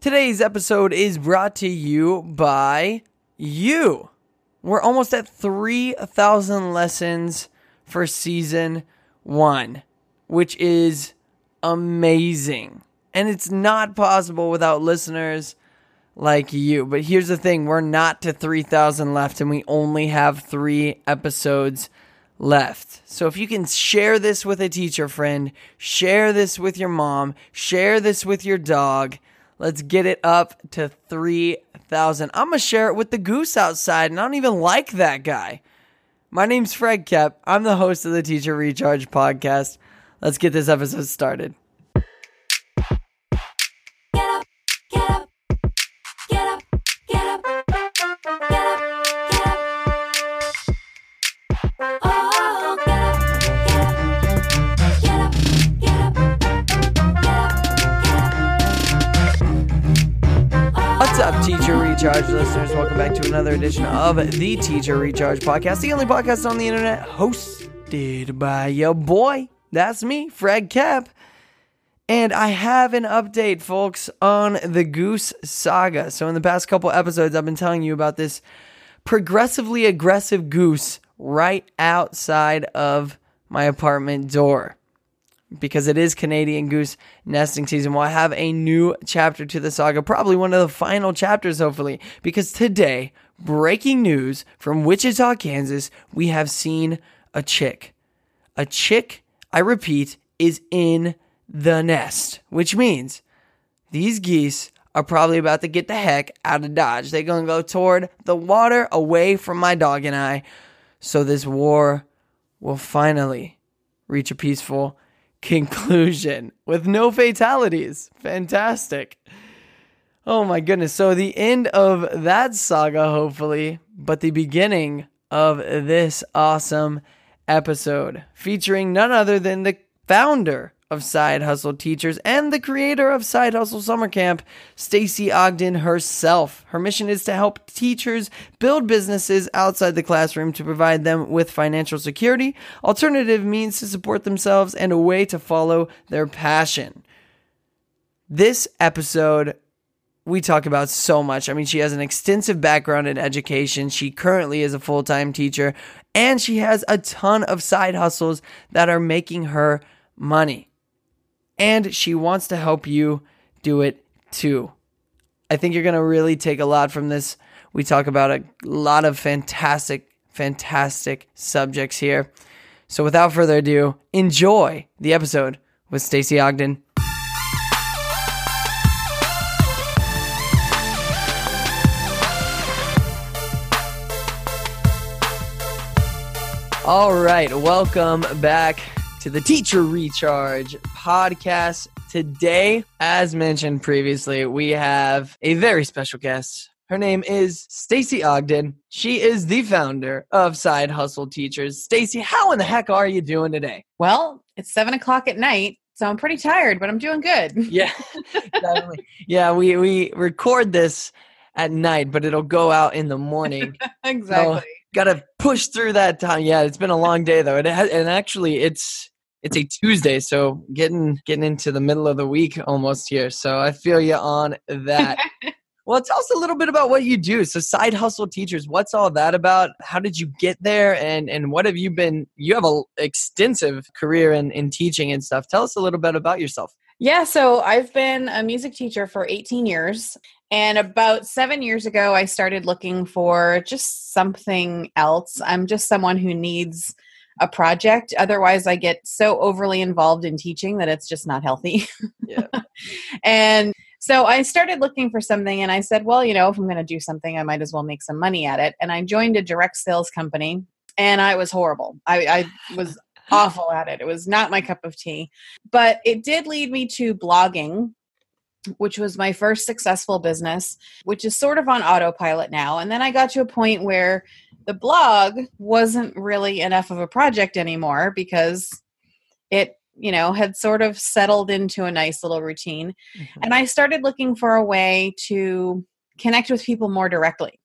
Today's episode is brought to you by you. We're almost at 3,000 lessons for season one, which is amazing. And it's not possible without listeners like you. But here's the thing we're not to 3,000 left, and we only have three episodes left. So if you can share this with a teacher friend, share this with your mom, share this with your dog Let's get it up to 3,000. I'm going to share it with the goose outside, and I don't even like that guy. My name's Fred Kep. I'm the host of the Teacher Recharge podcast. Let's get this episode started. Teacher Recharge listeners, welcome back to another edition of the Teacher Recharge podcast, the only podcast on the internet hosted by your boy. That's me, Fred Kep. And I have an update, folks, on the Goose Saga. So, in the past couple episodes, I've been telling you about this progressively aggressive goose right outside of my apartment door because it is Canadian goose nesting season. We'll have a new chapter to the saga, probably one of the final chapters, hopefully, because today, breaking news from Wichita, Kansas, we have seen a chick. A chick, I repeat, is in the nest, which means these geese are probably about to get the heck out of Dodge. They're going to go toward the water away from my dog and I. So this war will finally reach a peaceful conclusion with no fatalities. Fantastic. Oh my goodness. So, the end of that saga, hopefully, but the beginning of this awesome episode featuring none other than the founder of Side Hustle Teachers and the creator of Side Hustle Summer Camp, Stacy Ogden herself. Her mission is to help teachers build businesses outside the classroom to provide them with financial security, alternative means to support themselves, and a way to follow their passion. This episode we talk about so much. I mean, she has an extensive background in education. She currently is a full time teacher, and she has a ton of side hustles that are making her money and she wants to help you do it too. I think you're going to really take a lot from this. We talk about a lot of fantastic, fantastic subjects here. So without further ado, enjoy the episode with Stacy Ogden. All right, welcome back to the Teacher Recharge podcast. Today, as mentioned previously, we have a very special guest. Her name is Stacy Ogden. She is the founder of Side Hustle Teachers. Stacy, how in the heck are you doing today? Well, it's seven o'clock at night, so I'm pretty tired, but I'm doing good. Yeah, yeah, we we record this at night, but it'll go out in the morning. exactly. So, gotta push through that time. Yeah, it's been a long day though. It has, and actually, it's it's a Tuesday, so getting getting into the middle of the week almost here. So I feel you on that. well, tell us a little bit about what you do. So side hustle teachers, what's all that about? How did you get there and and what have you been you have a extensive career in in teaching and stuff. Tell us a little bit about yourself. Yeah, so I've been a music teacher for 18 years. And about seven years ago, I started looking for just something else. I'm just someone who needs a project. Otherwise, I get so overly involved in teaching that it's just not healthy. Yeah. and so I started looking for something and I said, well, you know, if I'm going to do something, I might as well make some money at it. And I joined a direct sales company and I was horrible. I, I was awful at it. It was not my cup of tea. But it did lead me to blogging, which was my first successful business, which is sort of on autopilot now. And then I got to a point where the blog wasn't really enough of a project anymore because it you know had sort of settled into a nice little routine mm-hmm. and i started looking for a way to connect with people more directly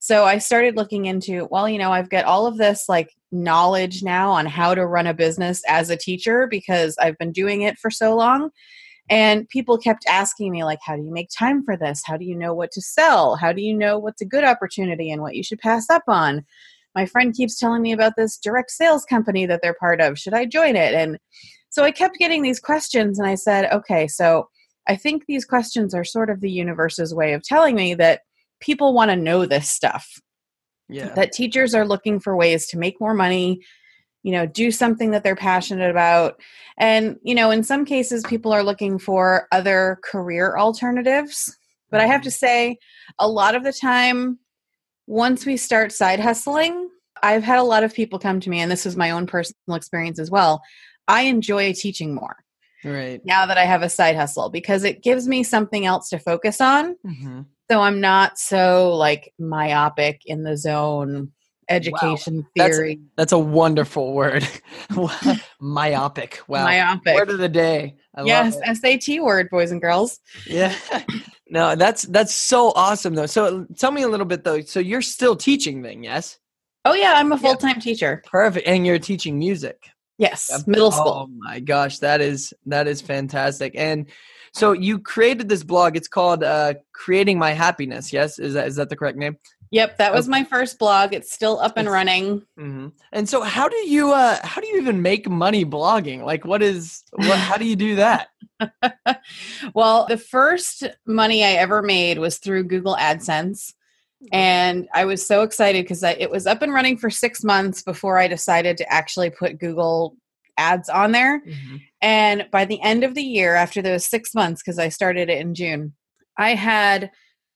so i started looking into well you know i've got all of this like knowledge now on how to run a business as a teacher because i've been doing it for so long And people kept asking me, like, how do you make time for this? How do you know what to sell? How do you know what's a good opportunity and what you should pass up on? My friend keeps telling me about this direct sales company that they're part of. Should I join it? And so I kept getting these questions, and I said, okay, so I think these questions are sort of the universe's way of telling me that people want to know this stuff. Yeah. That teachers are looking for ways to make more money, you know, do something that they're passionate about. And, you know, in some cases, people are looking for other career alternatives. But I have to say, a lot of the time, once we start side hustling, I've had a lot of people come to me, and this is my own personal experience as well. I enjoy teaching more right. now that I have a side hustle because it gives me something else to focus on. hmm So I'm not so like myopic in the zone education That's- theory. That's a wonderful word. Myopic. Wow. Myopic. Word of the day. I yes. SAT word, boys and girls. Yeah. no, that's that's so awesome though. So tell me a little bit though. So you're still teaching then, yes? Oh yeah, I'm a full time teacher. Perfect. And you're teaching music. Yes, Yep. middle school. Oh my gosh, that is that is fantastic. And so you created this blog. It's called uh Creating My Happiness. Yes, is that is that the correct name? Yep, that was my first blog. It's still up and running. hmm And so how do you uh how do you even make money blogging? Like what is what how do you do that? well, the first money I ever made was through Google AdSense. And I was so excited because it was up and running for six months before I decided to actually put Google ads on there. Mhm. And by the end of the year, after those six months, because I started it in June, I had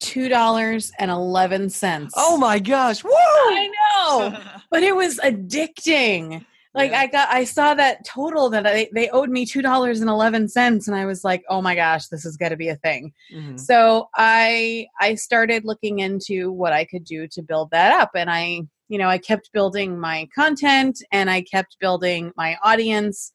two dollars and eleven cents. Oh my gosh. Woo! I know, but it was addicting. Like Yeah. I got, I saw that total that I, they owed me two dollars and eleven cents, and I was like, "Oh my gosh, this is going to be a thing." Mhm. So I I started looking into what I could do to build that up, and I, you know, I kept building my content, and I kept building my audience,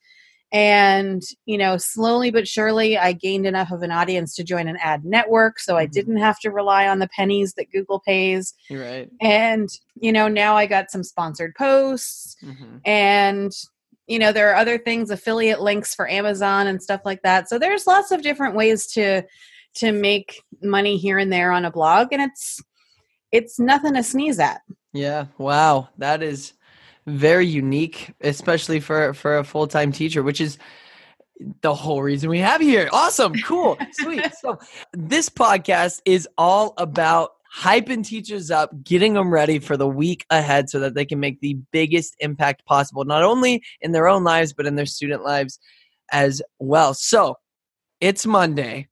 and you know, slowly but surely, I gained enough of an audience to join an ad network, so I Mhm. didn't have to rely on the pennies that Google pays. You're right. And, you know, now I got some sponsored posts Mhm. and, you know, there are other things, affiliate links for Amazon and stuff like that. So there's lots of different ways to to make money here and there on a blog and it's it's nothing to sneeze at. Yeah. Wow. That is very unique, especially for for a full time teacher, which is the whole reason we have you here. Awesome. Cool. Sweet. So this podcast is all about hyping teachers up, getting them ready for the week ahead so that they can make the biggest impact possible, not only in their own lives, but in their student lives as well. So it's Monday.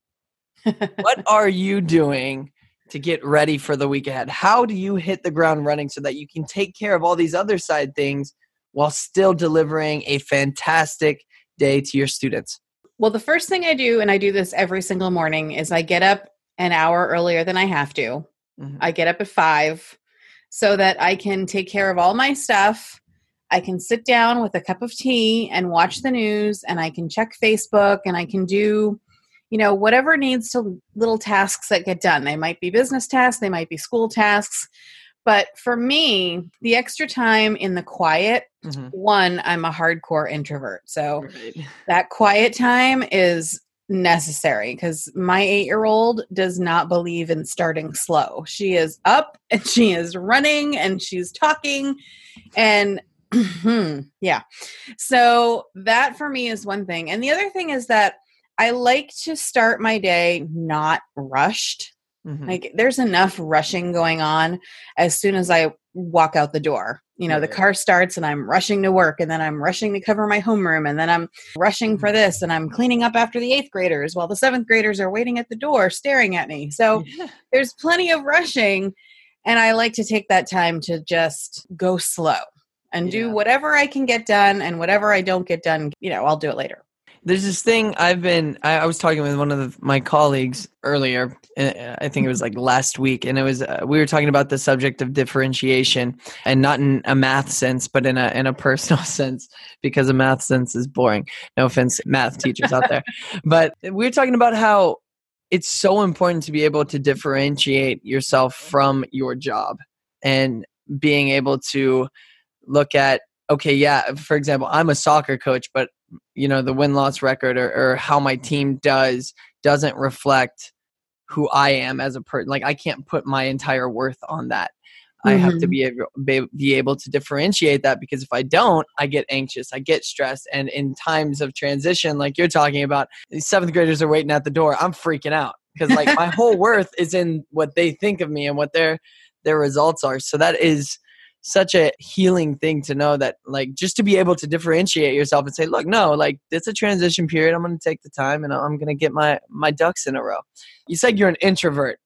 what are you doing to get ready for the week ahead? How do you hit the ground running so that you can take care of all these other side things while still delivering a fantastic day to your students? Well, the first thing I do and I do this every single morning is I get up an hour earlier than I have to. Mhm. I get up at five so that I can take care of all my stuff. I can sit down with a cup of tea and watch the news, and I can check Facebook and I can do, you know, whatever needs to little tasks that get done. They might be business tasks, they might be school tasks. But for me, the extra time in the quiet, Mhm. one, I'm a hardcore introvert. So Right. that quiet time is necessary because my eight year old does not believe in starting slow. She is up and she is running and she's talking and yeah. So that for me is one thing. And the other thing is that I like to start my day not rushed. Mhm. Like there's enough rushing going on as soon as I walk out the door. You know, the car starts and I'm rushing to work and then I'm rushing to cover my homeroom and then I'm rushing for this and I'm cleaning up after the eighth graders while the seventh graders are waiting at the door staring at me. So Yeah. there's plenty of rushing and I like to take that time to just go slow and do whatever I can get done and whatever I don't get done, you know, I'll do it later. There's this thing I've been. I, I was talking with one of the, my colleagues earlier. uh, I think it was like last week, and it was uh, we were talking about the subject of differentiation, and not in a math sense, but in a in a personal sense, because a math sense is boring. No offense, math teachers out there, but we were talking about how it's so important to be able to differentiate yourself from your job, and being able to look at okay, yeah, for example, I'm a soccer coach, but you know the win loss record or, or how my team does doesn't reflect who I am as a person. Like I can't put my entire worth on that. I have to Mhm. be able, be, able to differentiate that because if I don't, I get anxious, I get stressed, and in times of transition, like you're talking about, seventh graders are waiting at the door. I'm freaking out because like my whole worth is in what they think of me and what their their results are. So that is such a healing thing to know that like just to be able to differentiate yourself and say, look, no, like it's a transition period. I'm going to take the time and I'm going to get my my ducks in a row. You said you're an introvert.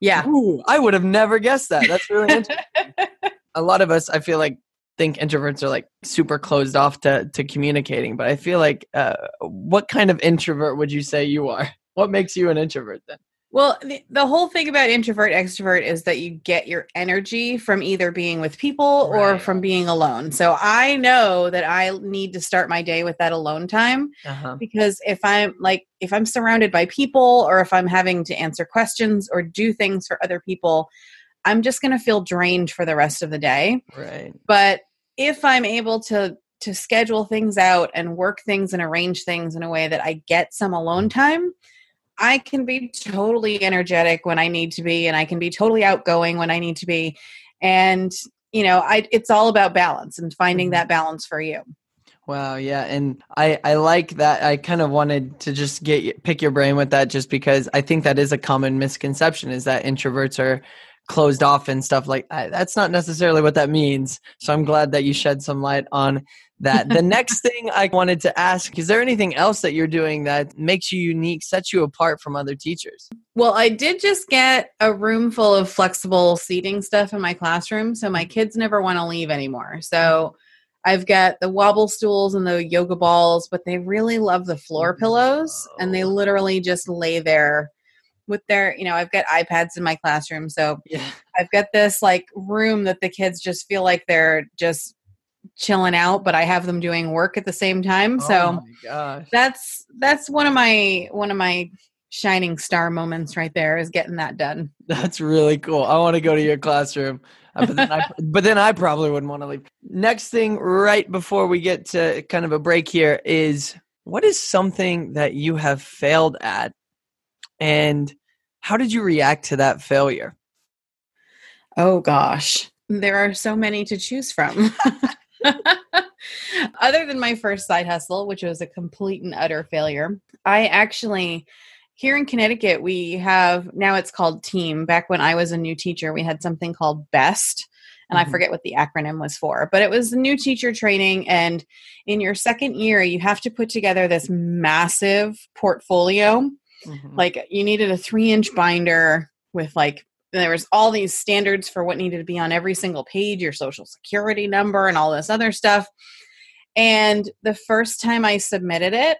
Yeah. Ooh, I would have never guessed that. That's really interesting. a lot of us, I feel like, think introverts are like super closed off to to communicating. But I feel like, uh, what kind of introvert would you say you are? What makes you an introvert then? Well, the, the whole thing about introvert extrovert is that you get your energy from either being with people or from being alone. So I know that I need to start my day with that alone time Uh-huh. because if I'm like if I'm surrounded by people or if I'm having to answer questions or do things for other people, I'm just going to feel drained for the rest of the day. Right. But if I'm able to to schedule things out and work things and arrange things in a way that I get some alone time, I can be totally energetic when I need to be and I can be totally outgoing when I need to be. And you know, I it's all about balance and finding Mhm. that balance for you. Wow, yeah, and I I like that. I kind of wanted to just get pick your brain with that, just because I think that is a common misconception is that introverts are closed off and stuff like I, that's not necessarily what that means. So I'm glad that you shed some light on that. The next thing I wanted to ask is there anything else that you're doing that makes you unique, sets you apart from other teachers? Well, I did just get a room full of flexible seating stuff in my classroom, so my kids never want to leave anymore. So I've got the wobble stools and the yoga balls, but they really love the floor pillows and they oh. literally just lay there with their, you know, I've got iPads in my classroom. So Yeah. I've got this like room that the kids just feel like they're just chilling out, but I have them doing work at the same time. oh So that's that's one of my one of my shining star moments right there is getting that done. That's really cool. I want to go to your classroom. Uh, but, then I, but then I probably wouldn't want to leave. Next thing, right before we get to kind of a break here, is what is something that you have failed at? And how did you react to that failure? Oh gosh. There are so many to choose from. Other than my first side hustle, which was a complete and utter failure, I actually here in Connecticut we have now it's called Team. Back when I was a new teacher, we had something called Best. And I Mhm. forget what the acronym was for, but it was new teacher training. And in your second year, you have to put together this massive portfolio Mhm. like you needed a three inch binder with like there was all these standards for what needed to be on every single page your social security number and all this other stuff. And the first time i submitted it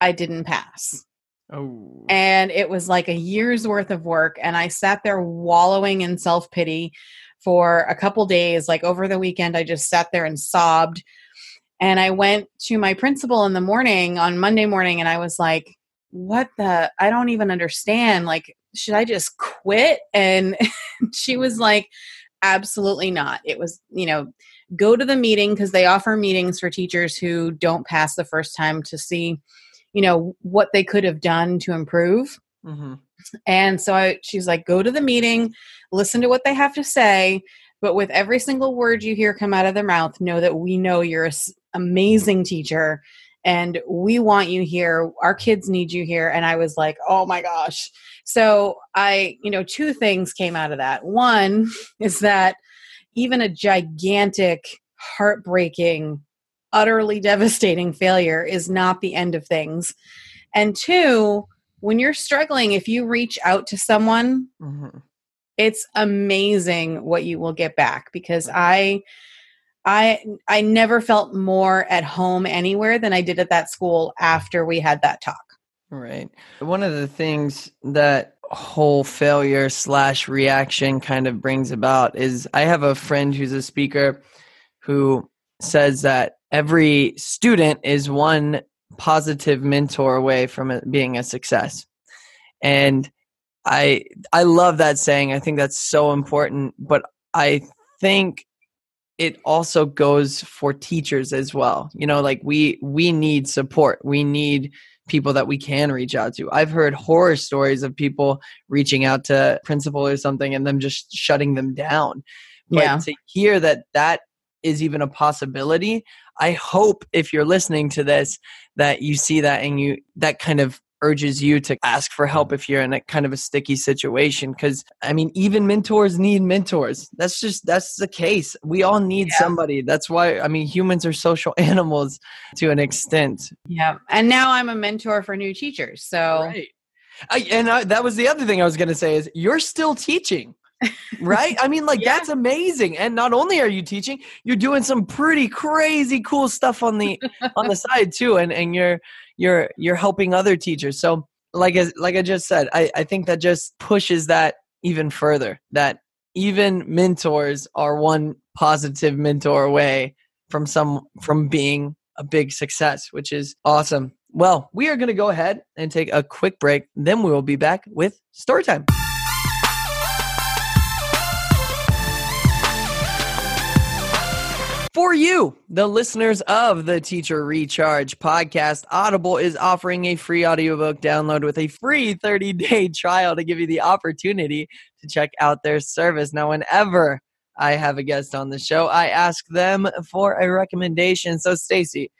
i didn't pass. Oh. and it was like a year's worth of work and i sat there wallowing in self-pity for a couple days. Like over the weekend i just sat there and sobbed. And i went to my principal in the morning on monday morning and i was like what the i don't even understand. Like should i just quit? And she was like absolutely not. It was you know go to the meeting because they offer meetings for teachers who don't pass the first time to see you know what they could have done to improve. Mhm. and so I, she's like go to the meeting listen to what they have to say but with every single word you hear come out of their mouth know that we know you're an amazing teacher and we want you here. Our kids need you here. And i was like oh my gosh. So i you know two things came out of that. One is that even a gigantic heartbreaking utterly devastating failure is not the end of things. And two when you're struggling if you reach out to someone Mhm. it's amazing what you will get back because i i i never felt more at home anywhere than i did at that school after we had that talk Right. One of the things that whole failure slash reaction kind of brings about is I have a friend who's a speaker who says that every student is one positive mentor away from being a success. And I I love that saying. I think that's so important, but I think it also goes for teachers as well. You know, like we we need support. We need people that we can reach out to. I've heard horror stories of people reaching out to principal or something and them just shutting them down. But Yeah. to hear that that is even a possibility, I hope if you're listening to this that you see that and you that kind of urges you to ask for help if you're in a kind of a sticky situation because i mean even mentors need mentors that's just that's the case we all need Yeah. somebody that's why i mean humans are social animals to an extent Yeah. And now I'm a mentor for new teachers. So Right. I, and I, that was the other thing I was going to say is you're still teaching, right? I mean, like Yeah. that's amazing. And not only are you teaching, you're doing some pretty crazy cool stuff on the on the side too, and and you're you're you're helping other teachers. So like as like I just said, I I think that just pushes that even further. That even mentors are one positive mentor away from some from being a big success, which is awesome. Well, we are going to go ahead and take a quick break. Then we will be back with story time. For you, the listeners of the Teacher Recharge podcast, Audible is offering a free audiobook download with a free 30 day trial to give you the opportunity to check out their service. Now, whenever I have a guest on the show, I ask them for a recommendation. So, Stacy,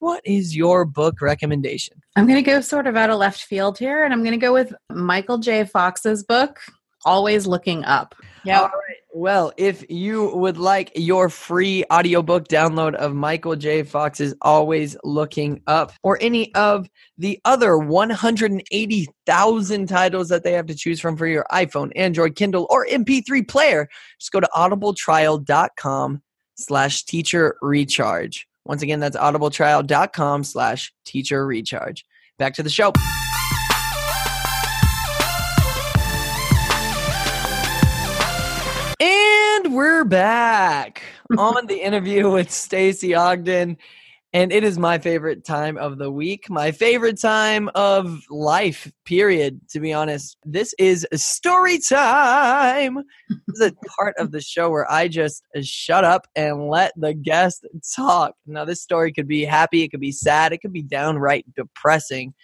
what is your book recommendation? I'm going to go sort of out of left field here, and I'm going to go with Michael J. Fox's book, Always Looking Up. Yeah. All right. Well, if you would like your free audiobook download of Michael J. Fox's Always Looking Up or any of the other 180,000 titles that they have to choose from for your iPhone, Android, Kindle, or MP3 player, just go to audibletrial.com slash teacher recharge. Once again, that's audibletrial.com slash teacher recharge. Back to the show. We're back on the interview with Stacy Ogden. And it is my favorite time of the week, my favorite time of life, period, to be honest. This is story time. This is a part of the show where I just shut up and let the guest talk. Now, this story could be happy, it could be sad, it could be downright depressing.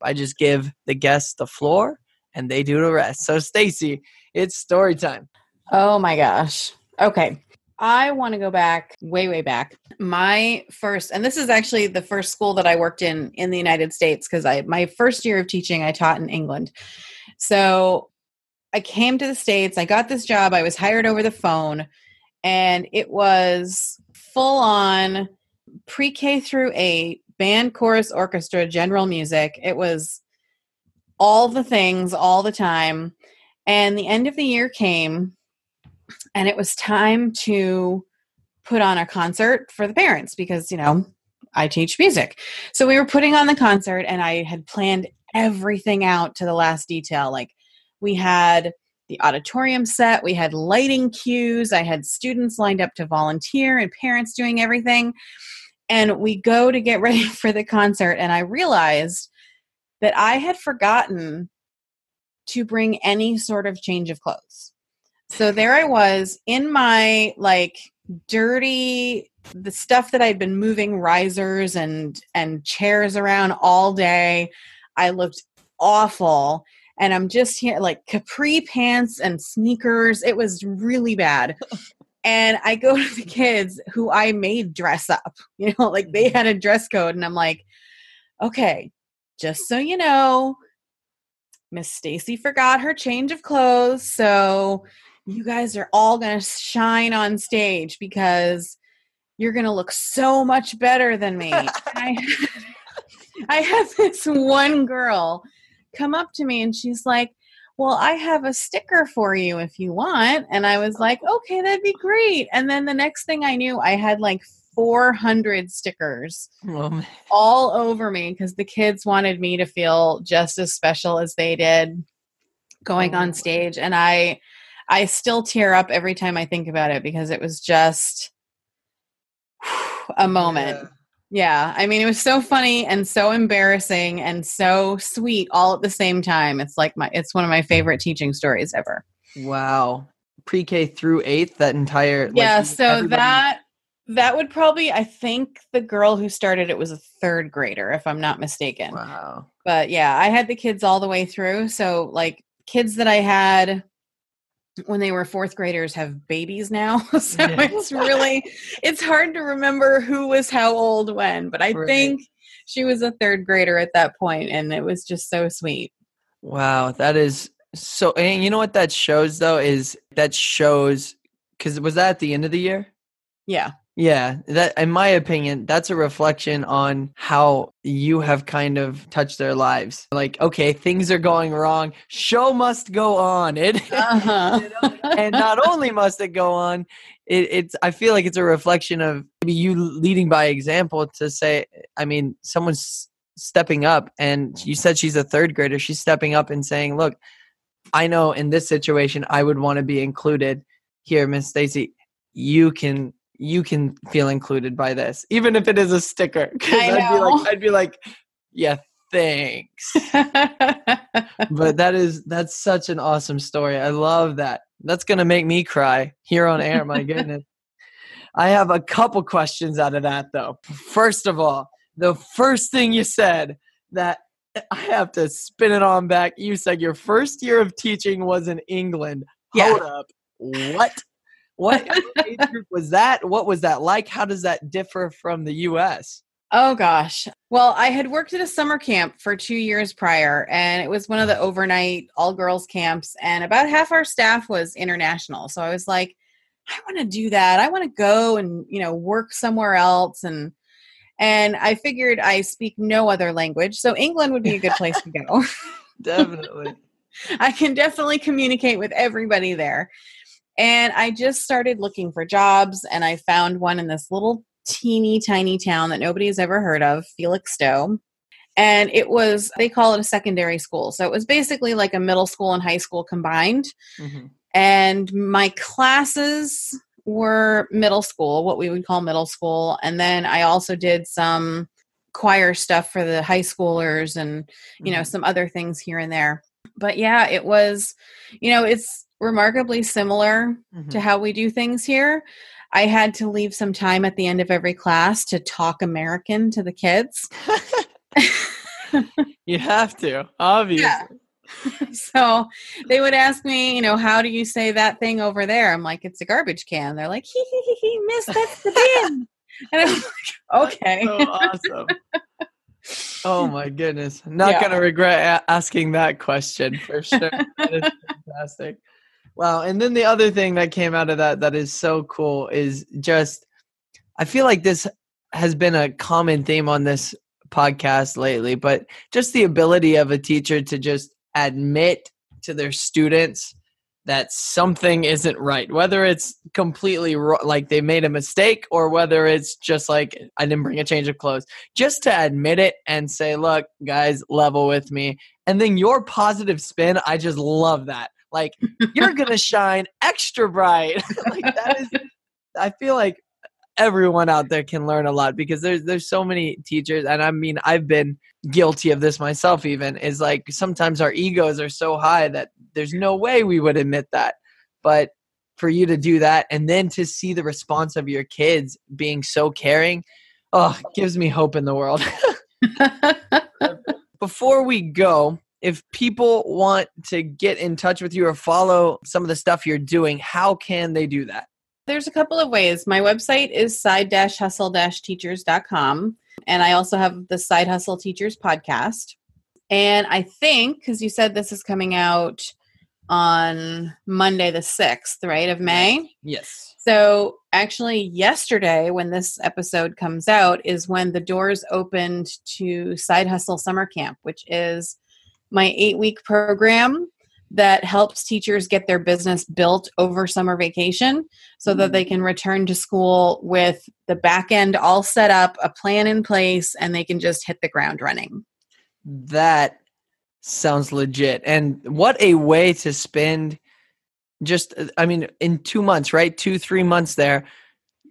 I just give the guest the floor and they do the rest. So, Stacy, it's story time. Oh my gosh. Okay. I want to go back way, way back. My first, and this is actually the first school that I worked in in the United States because I my first year of teaching I taught in England. So I came to the States, I got this job, I was hired over the phone, and it was full on pre K through eight, band, chorus, orchestra, general music. It was all the things all the time. And the end of the year came, and it was time to put on a concert for the parents because, you know, I teach music. So we were putting on the concert, and I had planned everything out to the last detail. Like, we had the auditorium set, we had lighting cues, I had students lined up to volunteer, and parents doing everything. And we go to get ready for the concert, and I realized that I had forgotten to bring any sort of change of clothes. So there I was in my like dirty the stuff that I'd been moving risers and and chairs around all day. I looked awful and I'm just here like capri pants and sneakers. It was really bad. And I go to the kids who I made dress up. You know, like they had a dress code and I'm like, "Okay, just so you know, Miss Stacy forgot her change of clothes, so you guys are all going to shine on stage because you're going to look so much better than me. I, I had this one girl come up to me and she's like, Well, I have a sticker for you if you want. And I was like, Okay, that'd be great. And then the next thing I knew, I had like 400 stickers Oh, all over me because the kids wanted me to feel just as special as they did going Oh. on stage and i i still tear up every time i think about it because it was just a moment yeah. i mean it was so funny and so embarrassing and so sweet all at the same time it's like my it's one of my favorite teaching stories ever Wow. pre-K through eighth, that entire like, yeah, so everybody- that that would probably I think the girl who started it was a third grader, if I'm not mistaken. Wow. But yeah, I had the kids all the way through. So like kids that I had when they were fourth graders have babies now. so Yeah. it's really it's hard to remember who was how old when, but I Right. think she was a third grader at that point and it was just so sweet. Wow, that is so. And you know what that shows though is that shows because was that at the end of the year? Yeah. Yeah, that in my opinion, that's a reflection on how you have kind of touched their lives. Like, okay, things are going wrong. Show must go on. It Uh-huh. and not only must it go on, it, it's I feel like it's a reflection of maybe you leading by example to say, I mean, someone's stepping up and you said she's a third grader. She's stepping up and saying, Look, I know in this situation I would want to be included. Here, Miss Stacy, you can you can feel included by this, even if it is a sticker. I I'd be know. like, I'd be like, yeah, thanks. but that is that's such an awesome story. I love that. That's gonna make me cry here on air. My goodness. I have a couple questions out of that though. First of all, the first thing you said that I have to spin it on back. You said your first year of teaching was in England. Yeah. Hold up. What? What age group was that? What was that like? How does that differ from the US? Oh gosh. Well, I had worked at a summer camp for two years prior, and it was one of the mm. overnight all girls camps, and about half our staff was international. So I was like, I want to do that. I want to go and you know work somewhere else, and and I figured I speak no other language, so England would be a good place to go. Definitely. I can definitely communicate with everybody there. And I just started looking for jobs and I found one in this little teeny tiny town that nobody has ever heard of, Felixstowe. And it was, they call it a secondary school. So it was basically like a middle school and high school combined. Mhm. And my classes were middle school, what we would call middle school. And then I also did some choir stuff for the high schoolers and you know Mhm. some other things here and there but yeah it was you know it's remarkably similar Mhm. to how we do things here i had to leave some time at the end of every class to talk american to the kids You have to, obviously. so they would ask me you know how do you say that thing over there i'm like it's a garbage can they're like hee hee hee hee miss that's the bin and i'm like okay So awesome. Oh my goodness. Not Yeah. going to regret a- asking that question for sure. that is fantastic. Wow. And then the other thing that came out of that that is so cool is just, I feel like this has been a common theme on this podcast lately, but just the ability of a teacher to just admit to their students that something isn't right, whether it's completely ro- like they made a mistake or whether it's just like I didn't bring a change of clothes, just to admit it and say, look, guys, level with me. And then your positive spin, I just love that. Like, you're to shine extra bright. like, that is, I feel like everyone out there can learn a lot because there's there's so many teachers and I mean I've been guilty of this myself even is like sometimes our egos are so high that there's no way we would admit that but for you to do that and then to see the response of your kids being so caring oh gives me hope in the world before we go if people want to get in touch with you or follow some of the stuff you're doing how can they do that There's a couple of ways. My website is side-hustle-teachers.com. And I also have the Side Hustle Teachers podcast. And I think, because you said this is coming out on Monday the 6th, right, of May. yes So actually, yesterday, when this episode comes out, is when the doors opened to Side Hustle Summer Camp, which is my eight week program that helps teachers get their business built over summer vacation so that they can return to school with the back end all set up, a plan in place, and they can just hit the ground running. That sounds legit. And what a way to spend just, uh, I mean, in two months, right? Two, three months there,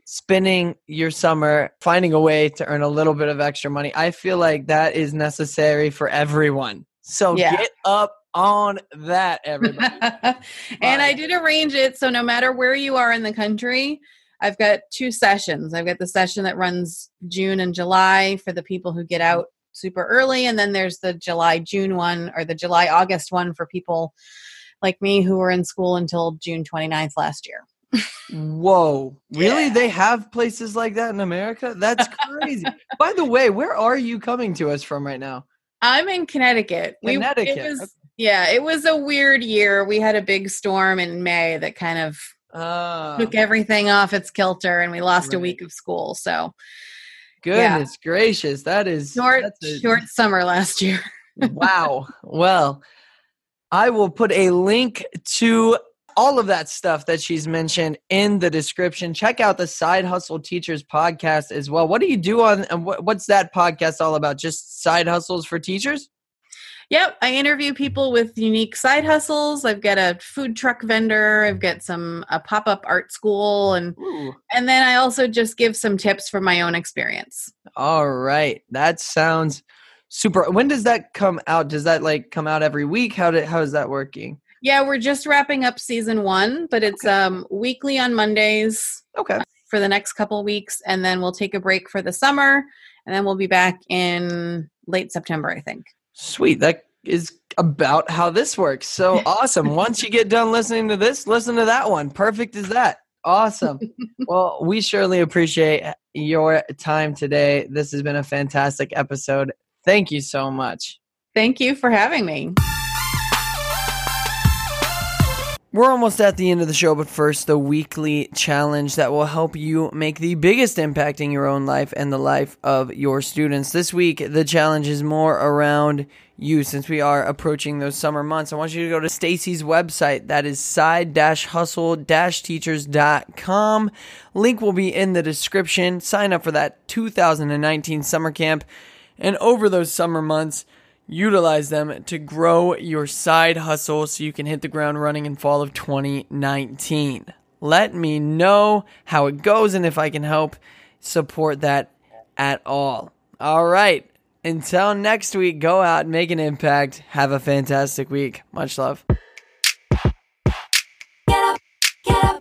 spending your summer, finding a way to earn a little bit of extra money. I feel like that is necessary for everyone. So Yeah. get up on that, everybody. and I did arrange it so no matter where you are in the country, I've got two sessions. I've got the session that runs June and July for the people who get out super early, and then there's the July June one or the July August one for people like me who were in school until June 29th last year. Whoa. Really? Yeah. They have places like that in America? That's crazy. By the way, where are you coming to us from right now? I'm in Connecticut. We- Connecticut, it was, okay. Yeah, it was a weird year. We had a big storm in May that kind of Ah, took everything off its kilter and we lost a week of school. So goodness gracious. That is short a- short summer last year. wow. Well, I will put a link to all of that stuff that she's mentioned in the description. Check out the Side Hustle Teachers podcast as well. What do you do on and what's that podcast all about? Just side hustles for teachers? Yep, I interview people with unique side hustles. I've got a food truck vendor, I've got some a pop-up art school and Ooh. and then I also just give some tips from my own experience. All right. That sounds super. When does that come out? Does that like come out every week? How did how is that working? Yeah, we're just wrapping up season 1, but it's um weekly on Mondays Okay. for the next couple weeks and then we'll take a break for the summer and then we'll be back in late September, I think. Sweet. That is about how this works. So awesome. Once you get done listening to this, listen to that one. Perfect as that. Awesome. well, we surely appreciate your time today. This has been a fantastic episode. Thank you so much. Thank you for having me. We're almost at the end of the show, but first, the weekly challenge that will help you make the biggest impact in your own life and the life of your students. This week, the challenge is more around you since we are approaching those summer months. I want you to go to Stacy's website. That is side hustle teachers.com. Link will be in the description. Sign up for that 2019 summer camp. And over those summer months, utilize them to grow your side hustle so you can hit the ground running in fall of 2019. Let me know how it goes and if I can help support that at all. All right. Until next week, go out, and make an impact. Have a fantastic week. Much love. Get up, get up.